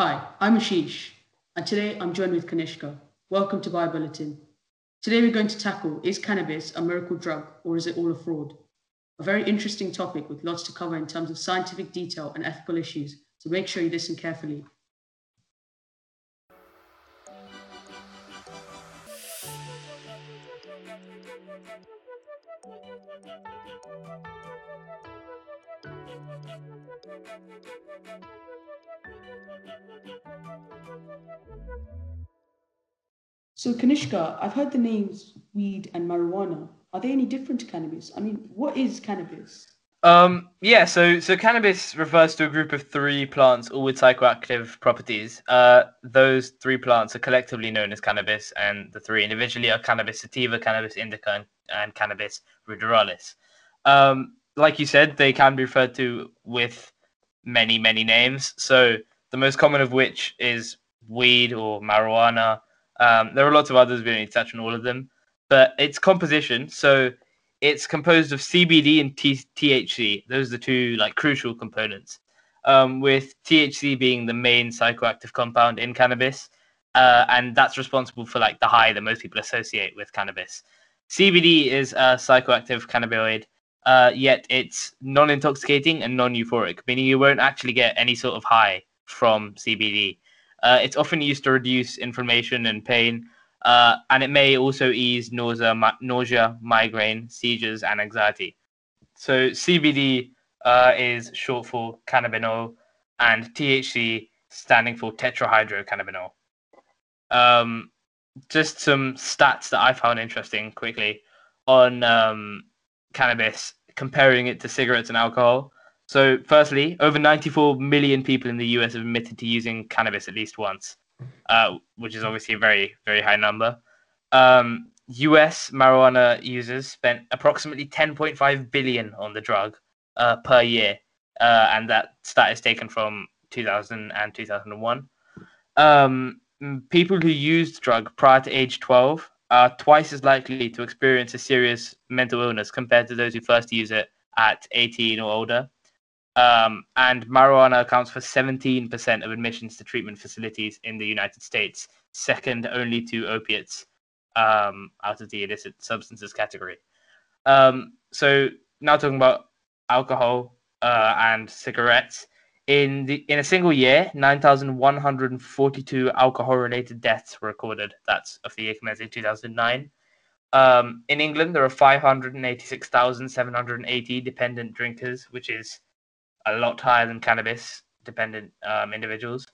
Hi, I'm Ashish, and today I'm joined with Kanishka. Welcome to BioBulletin. Today we're going to tackle Is cannabis a miracle drug or is it all a fraud? A very interesting topic with lots to cover in terms of scientific detail and ethical issues, so make sure you listen carefully. So, Kanishka, I've heard the names weed and marijuana. Are they any different to cannabis? I mean, what is cannabis? Um, yeah, so so cannabis refers to a group of three plants, all with psychoactive properties. Uh, those three plants are collectively known as cannabis, and the three individually are cannabis sativa, cannabis indica, and, and cannabis ruderalis. Um, like you said, they can be referred to with many, many names. So the most common of which is weed or marijuana, um, there are lots of others. We don't need to touch on all of them, but its composition. So it's composed of CBD and T- THC. Those are the two like crucial components. Um, with THC being the main psychoactive compound in cannabis, uh, and that's responsible for like the high that most people associate with cannabis. CBD is a psychoactive cannabinoid, uh, yet it's non-intoxicating and non-euphoric, meaning you won't actually get any sort of high from CBD. Uh, it's often used to reduce inflammation and pain, uh, and it may also ease nausea, ma- nausea, migraine, seizures, and anxiety. So CBD uh, is short for cannabinol, and THC standing for tetrahydrocannabinol. Um, just some stats that I found interesting quickly on um, cannabis, comparing it to cigarettes and alcohol. So, firstly, over 94 million people in the US have admitted to using cannabis at least once, uh, which is obviously a very, very high number. Um, US marijuana users spent approximately 10.5 billion on the drug uh, per year, uh, and that stat is taken from 2000 and 2001. Um, people who used drug prior to age 12 are twice as likely to experience a serious mental illness compared to those who first use it at 18 or older. Um, and marijuana accounts for 17% of admissions to treatment facilities in the United States, second only to opiates um, out of the illicit substances category. Um, so now talking about alcohol uh, and cigarettes. In the in a single year, 9,142 alcohol-related deaths were recorded. That's of the year commencing 2009. Um, in England, there are 586,780 dependent drinkers, which is a lot higher than cannabis dependent um, individuals.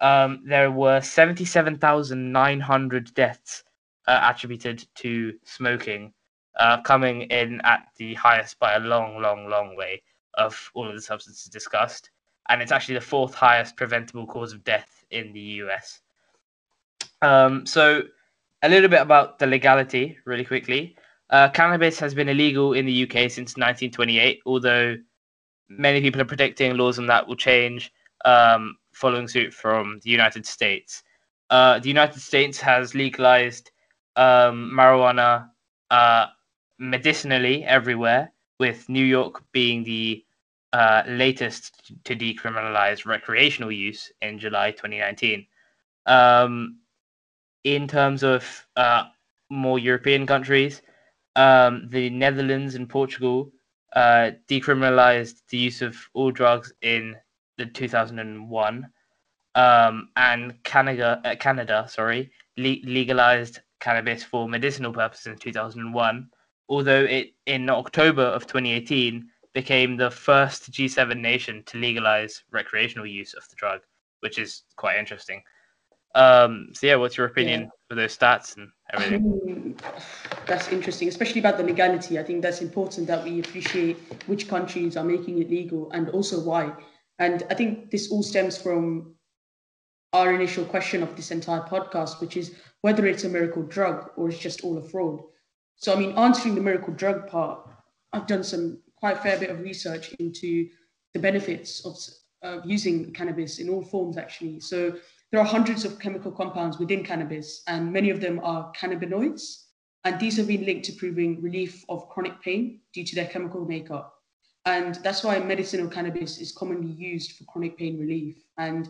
Um, there were 77,900 deaths uh, attributed to smoking, uh, coming in at the highest by a long, long, long way of all of the substances discussed. And it's actually the fourth highest preventable cause of death in the US. Um, so, a little bit about the legality, really quickly. Uh, cannabis has been illegal in the UK since 1928, although many people are predicting laws on that will change um, following suit from the United States. Uh, the United States has legalized um, marijuana uh, medicinally everywhere, with New York being the uh, latest to decriminalize recreational use in July 2019. Um, in terms of uh, more European countries, um, the Netherlands and Portugal uh, decriminalized the use of all drugs in the 2001, um, and Canada, uh, Canada, sorry, le- legalized cannabis for medicinal purposes in 2001. Although it in October of 2018 became the first G7 nation to legalize recreational use of the drug, which is quite interesting. Um, so yeah, what's your opinion yeah. for those stats and everything? that's interesting, especially about the legality. I think that's important that we appreciate which countries are making it legal and also why. And I think this all stems from our initial question of this entire podcast, which is whether it's a miracle drug or it's just all a fraud. So, I mean, answering the miracle drug part, I've done some quite a fair bit of research into the benefits of, of using cannabis in all forms, actually. So, there are hundreds of chemical compounds within cannabis, and many of them are cannabinoids. And these have been linked to proving relief of chronic pain due to their chemical makeup. And that's why medicinal cannabis is commonly used for chronic pain relief. And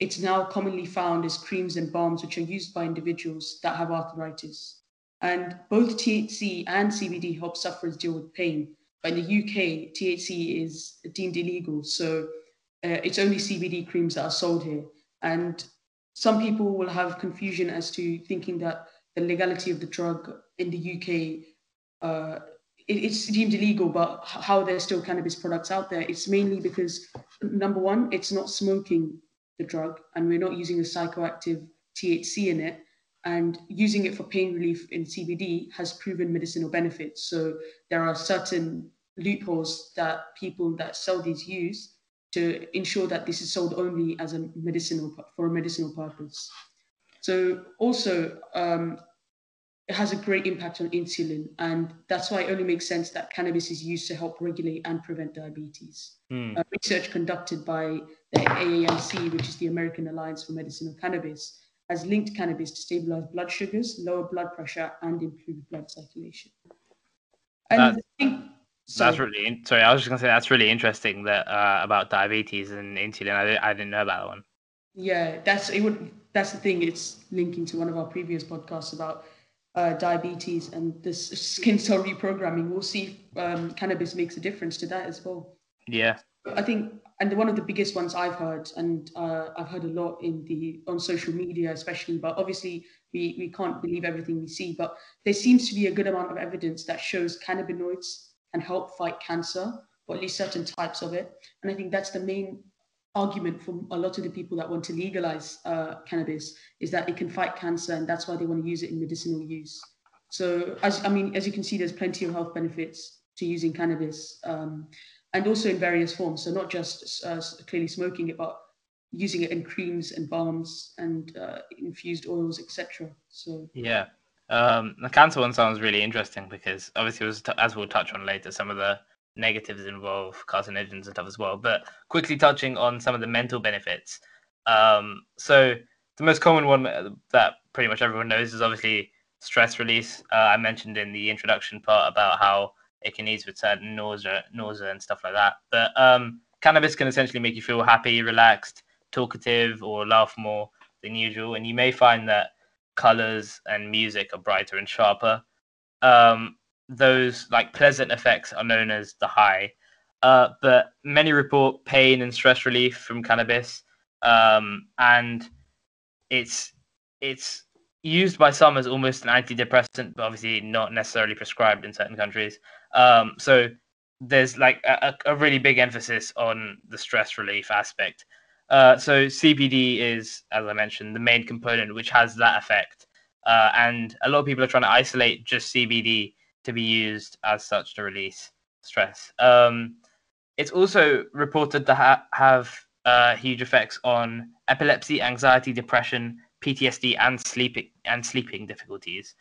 it's now commonly found as creams and balms which are used by individuals that have arthritis. And both THC and CBD help sufferers deal with pain. In the UK, THC is deemed illegal. So uh, it's only CBD creams that are sold here. And some people will have confusion as to thinking that the legality of the drug in the UK uh, it, it's deemed illegal, but how there's still cannabis products out there, it's mainly because number one, it's not smoking the drug, and we're not using a psychoactive THC in it. And using it for pain relief in CBD has proven medicinal benefits. So there are certain loopholes that people that sell these use to ensure that this is sold only as a medicinal for a medicinal purpose. So also, um, it has a great impact on insulin, and that's why it only makes sense that cannabis is used to help regulate and prevent diabetes. Mm. Uh, research conducted by the AAMC, which is the American Alliance for Medicinal Cannabis, has linked cannabis to stabilize blood sugars, lower blood pressure, and improve blood circulation. And thing, that's really sorry. I was just gonna say that's really interesting that uh, about diabetes and insulin. I, I didn't know about that one. Yeah, that's it. Would that's the thing. It's linking to one of our previous podcasts about uh, diabetes and this skin cell reprogramming. We'll see if um, cannabis makes a difference to that as well. Yeah. I think, and one of the biggest ones I've heard, and uh, I've heard a lot in the on social media, especially. But obviously, we we can't believe everything we see. But there seems to be a good amount of evidence that shows cannabinoids can help fight cancer, or at least certain types of it. And I think that's the main argument from a lot of the people that want to legalize uh, cannabis is that it can fight cancer and that's why they want to use it in medicinal use so as i mean as you can see there's plenty of health benefits to using cannabis um, and also in various forms so not just uh, clearly smoking it but using it in creams and balms and uh, infused oils etc so yeah um, the cancer one sounds really interesting because obviously as we'll touch on later some of the negatives involve carcinogens and stuff as well. But quickly touching on some of the mental benefits. Um, so the most common one that pretty much everyone knows is obviously stress release. Uh, I mentioned in the introduction part about how it can ease with certain nausea, nausea and stuff like that. But um, cannabis can essentially make you feel happy, relaxed, talkative, or laugh more than usual. And you may find that colors and music are brighter and sharper. Um, those like pleasant effects are known as the high. Uh, but many report pain and stress relief from cannabis, um, and it's it's used by some as almost an antidepressant, but obviously not necessarily prescribed in certain countries. Um, so there's like a, a, really big emphasis on the stress relief aspect. Uh, so CBD is, as I mentioned, the main component which has that effect, uh, and a lot of people are trying to isolate just CBD to be used as such to release stress. Um, it's also reported to ha- have uh, huge effects on epilepsy, anxiety, depression, PTSD, and sleeping and sleeping difficulties.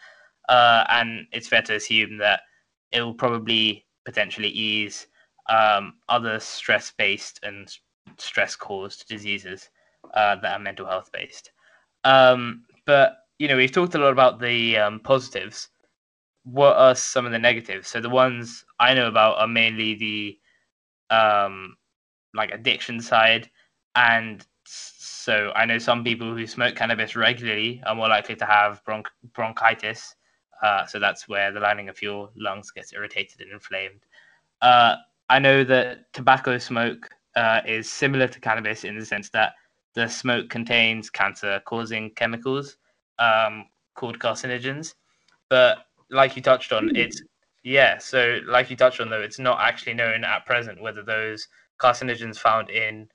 Uh, and it's fair to assume that it will probably potentially ease um, other stress-based and stress-caused diseases uh, that are mental health based. Um, but you know, we've talked a lot about the um, positives what are some of the negatives? So the ones I know about are mainly the um like addiction side and so I know some people who smoke cannabis regularly are more likely to have bronch- bronchitis. Uh, so that's where the lining of your lungs gets irritated and inflamed. Uh, I know that tobacco smoke uh, is similar to cannabis in the sense that the smoke contains cancer-causing chemicals um, called carcinogens, but like you touched on, it's yeah. So like you touched on, though, it's not actually known at present whether those carcinogens found in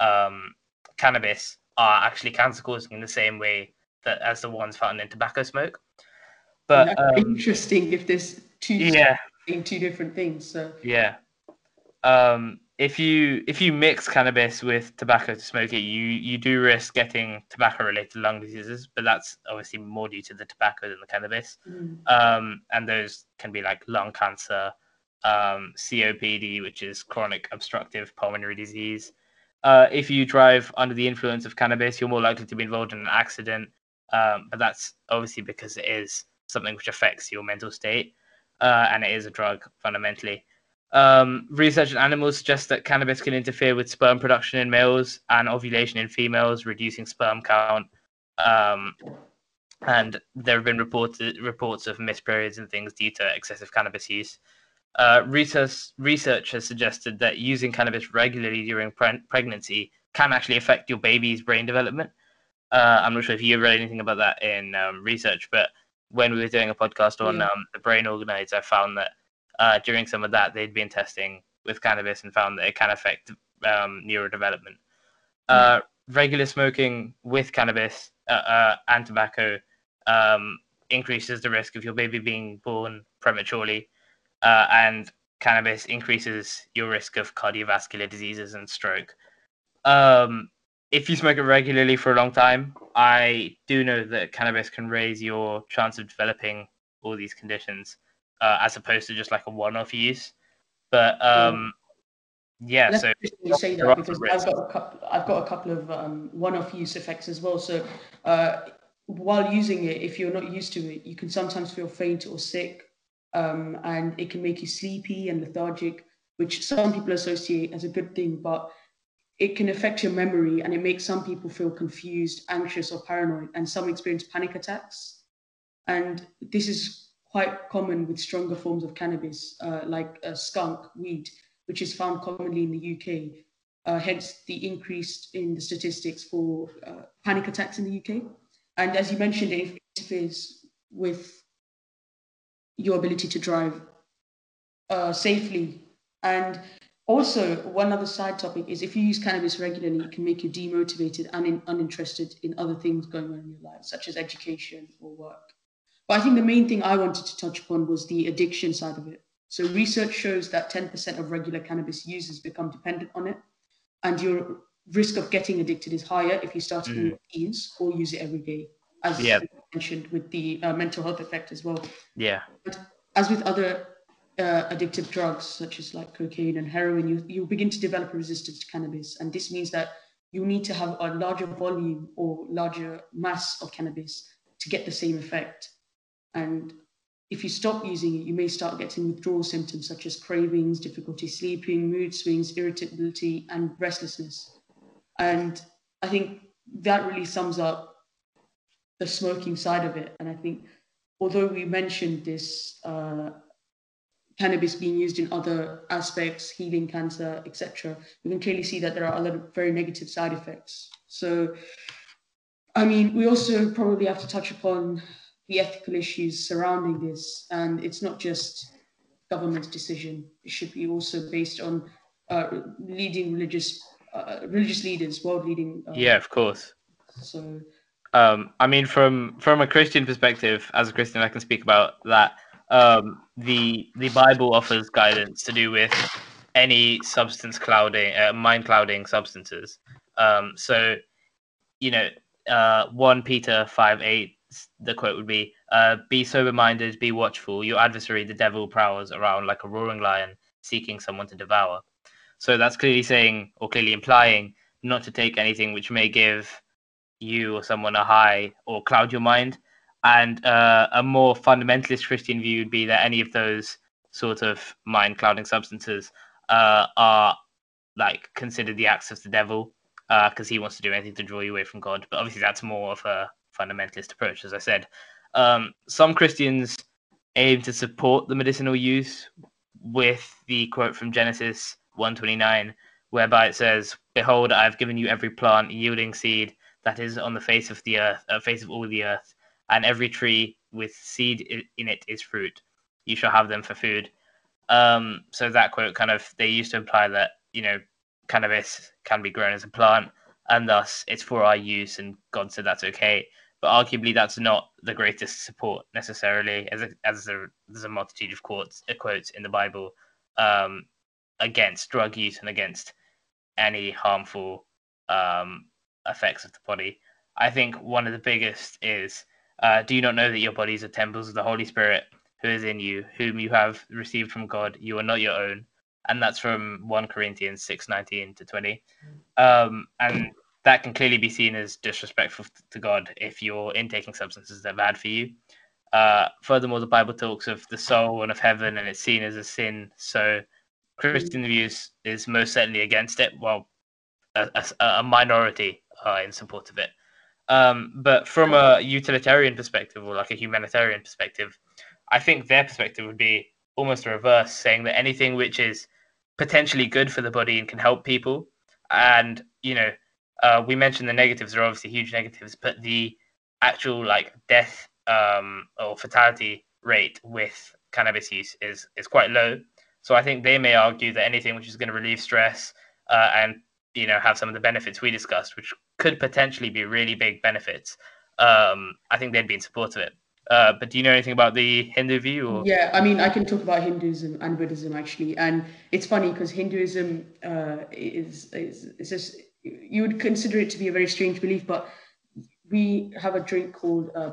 um, cannabis are actually cancer causing in the same way that as the ones found in tobacco smoke. But um, interesting if there's two yeah two different things. So yeah. Um, if you if you mix cannabis with tobacco to smoke it, you you do risk getting tobacco related lung diseases, but that's obviously more due to the tobacco than the cannabis. Mm. Um, and those can be like lung cancer, um, COPD, which is chronic obstructive pulmonary disease. Uh, if you drive under the influence of cannabis, you're more likely to be involved in an accident. Um, but that's obviously because it is something which affects your mental state, uh, and it is a drug fundamentally. Um, research in animals suggests that cannabis can interfere with sperm production in males and ovulation in females, reducing sperm count. Um, and there have been reported reports of missed periods and things due to excessive cannabis use. Uh, research research has suggested that using cannabis regularly during pre- pregnancy can actually affect your baby's brain development. Uh, I'm not sure if you read anything about that in um, research, but when we were doing a podcast on yeah. um, the brain organoids, I found that uh, during some of that they'd been testing with cannabis and found that it can affect um, neurodevelopment. Uh, regular smoking with cannabis uh, uh, and tobacco um, increases the risk of your baby being born prematurely, uh, and cannabis increases your risk of cardiovascular diseases and stroke. Um, if you smoke it regularly for a long time, I do know that cannabis can raise your chance of developing all these conditions, uh, as opposed to just like a one-off use. But um, yeah, so you say that because I've got a couple, I've got a couple of um, one-off use effects as well. So uh, while using it, if you're not used to it, you can sometimes feel faint or sick, um, and it can make you sleepy and lethargic, which some people associate as a good thing, but it can affect your memory and it makes some people feel confused, anxious, or paranoid, and some experience panic attacks. And this is quite common with stronger forms of cannabis, uh, like uh, skunk, weed, which is found commonly in the UK. Uh, hence the increase in the statistics for uh, panic attacks in the UK. And as you mentioned, it interferes with your ability to drive uh, safely. And also, one other side topic is if you use cannabis regularly, it can make you demotivated and in, uninterested in other things going on in your life, such as education or work. But I think the main thing I wanted to touch upon was the addiction side of it. So, research shows that 10% of regular cannabis users become dependent on it, and your risk of getting addicted is higher if you start mm. your teens or use it every day, as yeah. mentioned with the uh, mental health effect as well. Yeah. But as with other uh, addictive drugs such as like cocaine and heroin, you you begin to develop a resistance to cannabis, and this means that you need to have a larger volume or larger mass of cannabis to get the same effect. And if you stop using it, you may start getting withdrawal symptoms such as cravings, difficulty sleeping, mood swings, irritability, and restlessness. And I think that really sums up the smoking side of it. And I think, although we mentioned this uh, cannabis being used in other aspects, healing cancer, etc., we can clearly see that there are a lot of very negative side effects. So, I mean, we also probably have to touch upon the ethical issues surrounding this, and it's not just government's decision. It should be also based on uh, leading religious uh, religious leaders, world leading. Uh, yeah, of course. So, um, I mean, from from a Christian perspective, as a Christian, I can speak about that. Um, the the Bible offers guidance to do with any substance clouding, uh, mind clouding substances. Um, so, you know, uh, one Peter five eight, the quote would be, uh, "Be sober minded, be watchful. Your adversary, the devil, prowls around like a roaring lion, seeking someone to devour." So that's clearly saying or clearly implying not to take anything which may give you or someone a high or cloud your mind. And uh, a more fundamentalist Christian view would be that any of those sort of mind clouding substances uh, are like considered the acts of the devil because uh, he wants to do anything to draw you away from God. But obviously, that's more of a fundamentalist approach, as I said. Um, some Christians aim to support the medicinal use with the quote from Genesis 129, whereby it says, Behold, I have given you every plant yielding seed that is on the face of the earth, uh, face of all the earth, and every tree with seed in it is fruit. You shall have them for food. Um, so that quote kind of they used to imply that you know cannabis can be grown as a plant, and thus it's for our use, and God said that's okay. But arguably, that's not the greatest support necessarily, as a, as a, there's a multitude of quotes uh, quotes in the Bible um, against drug use and against any harmful um, effects of the body. I think one of the biggest is uh, do you not know that your bodies are temples of the Holy Spirit who is in you, whom you have received from God? You are not your own. And that's from 1 Corinthians 6 19 to 20. Um, and that can clearly be seen as disrespectful to God if you're intaking substances that are bad for you. Uh, furthermore, the Bible talks of the soul and of heaven, and it's seen as a sin. So Christian views is most certainly against it. Well, a, a, a minority are in support of it. Um, but from a utilitarian perspective or like a humanitarian perspective, I think their perspective would be almost a reverse, saying that anything which is potentially good for the body and can help people, and you know, uh, we mentioned the negatives are obviously huge negatives, but the actual like death um, or fatality rate with cannabis use is is quite low. So I think they may argue that anything which is going to relieve stress uh, and you know have some of the benefits we discussed, which could potentially be really big benefits, um, I think they'd be in support of it. Uh, but do you know anything about the Hindu view? Or? Yeah, I mean, I can talk about Hinduism and Buddhism actually, and it's funny because Hinduism uh, is, is is just you would consider it to be a very strange belief, but we have a drink called uh,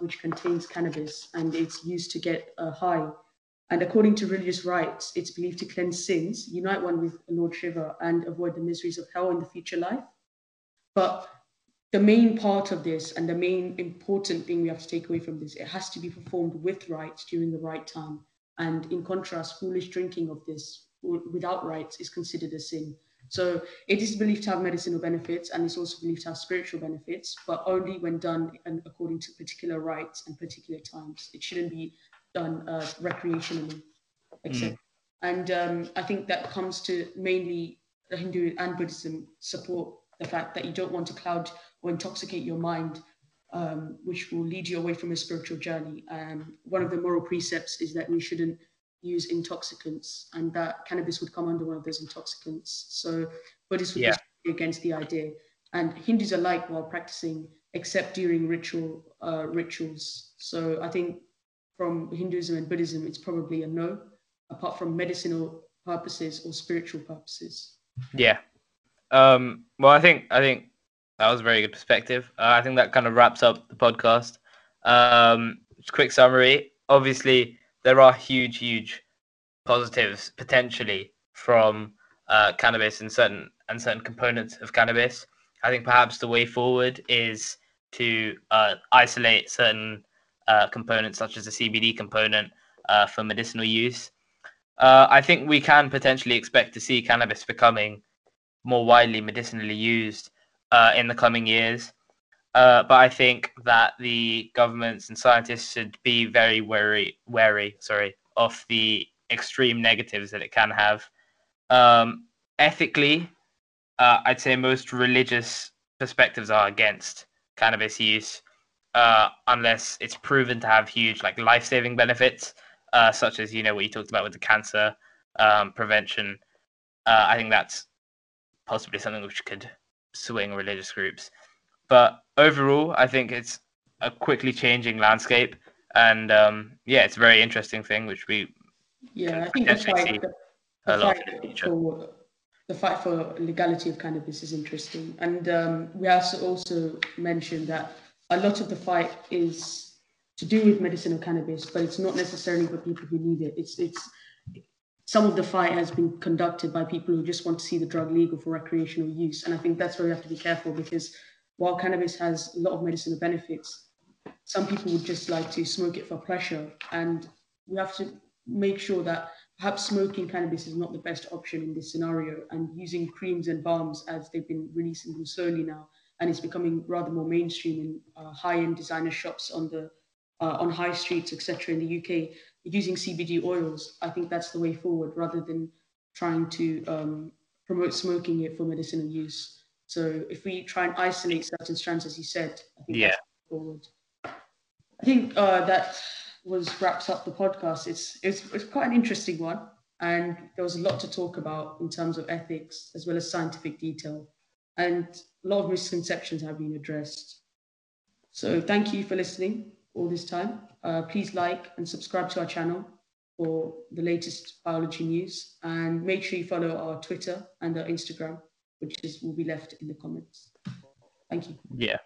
which contains cannabis, and it's used to get a high. And according to religious rites, it's believed to cleanse sins, unite one with Lord Shiva, and avoid the miseries of hell in the future life. But the main part of this and the main important thing we have to take away from this, it has to be performed with rites during the right time. And in contrast, foolish drinking of this without rites is considered a sin. So it is believed to have medicinal benefits and it's also believed to have spiritual benefits, but only when done according to particular rites and particular times. It shouldn't be done uh, recreationally, etc. Mm. And um, I think that comes to mainly the Hindu and Buddhism support the fact that you don't want to cloud or intoxicate your mind, um, which will lead you away from a spiritual journey. Um, one of the moral precepts is that we shouldn't use intoxicants, and that cannabis would come under one of those intoxicants. So Buddhists would yeah. be against the idea, and Hindus alike while practicing, except during ritual uh, rituals. So I think from Hinduism and Buddhism, it's probably a no, apart from medicinal purposes or spiritual purposes. Yeah. Um, well, I think I think that was a very good perspective. Uh, I think that kind of wraps up the podcast. Um, quick summary. Obviously, there are huge, huge positives potentially from uh, cannabis and certain and certain components of cannabis. I think perhaps the way forward is to uh, isolate certain uh, components, such as the CBD component, uh, for medicinal use. Uh, I think we can potentially expect to see cannabis becoming more widely medicinally used uh, in the coming years. Uh, but I think that the governments and scientists should be very wary, wary, sorry, of the extreme negatives that it can have. Um, ethically, I'd say most religious perspectives are against cannabis use, uh, unless it's proven to have huge, like, life-saving benefits, uh, such as you know what you talked about with the cancer um, prevention. Uh, I think that's possibly something which could swing religious groups. But overall, I think it's a quickly changing landscape, and um, yeah, it's a very interesting thing which we yeah, I think the fight, the, the, fight for, the fight for legality of cannabis is interesting, and um, we also also mentioned that a lot of the fight is to do with medicinal cannabis, but it's not necessarily for people who need it. It's it's some of the fight has been conducted by people who just want to see the drug legal for recreational use, and I think that's where we have to be careful because while cannabis has a lot of medicinal benefits, some people would just like to smoke it for pleasure. And we have to make sure that perhaps smoking cannabis is not the best option in this scenario and using creams and balms as they've been releasing them slowly now. And it's becoming rather more mainstream in uh, high-end designer shops on the uh, on high streets, etc. in the UK, using CBD oils. I think that's the way forward rather than trying to um, promote smoking it for medicinal use. So if we try and isolate certain strands, as you said, I think yeah. forward. I think uh, that was wraps up the podcast. It's, it's it's quite an interesting one, and there was a lot to talk about in terms of ethics as well as scientific detail, and a lot of misconceptions have been addressed. So thank you for listening all this time. Uh, please like and subscribe to our channel for the latest biology news, and make sure you follow our Twitter and our Instagram which is will be left in the comments. Thank you. Yeah.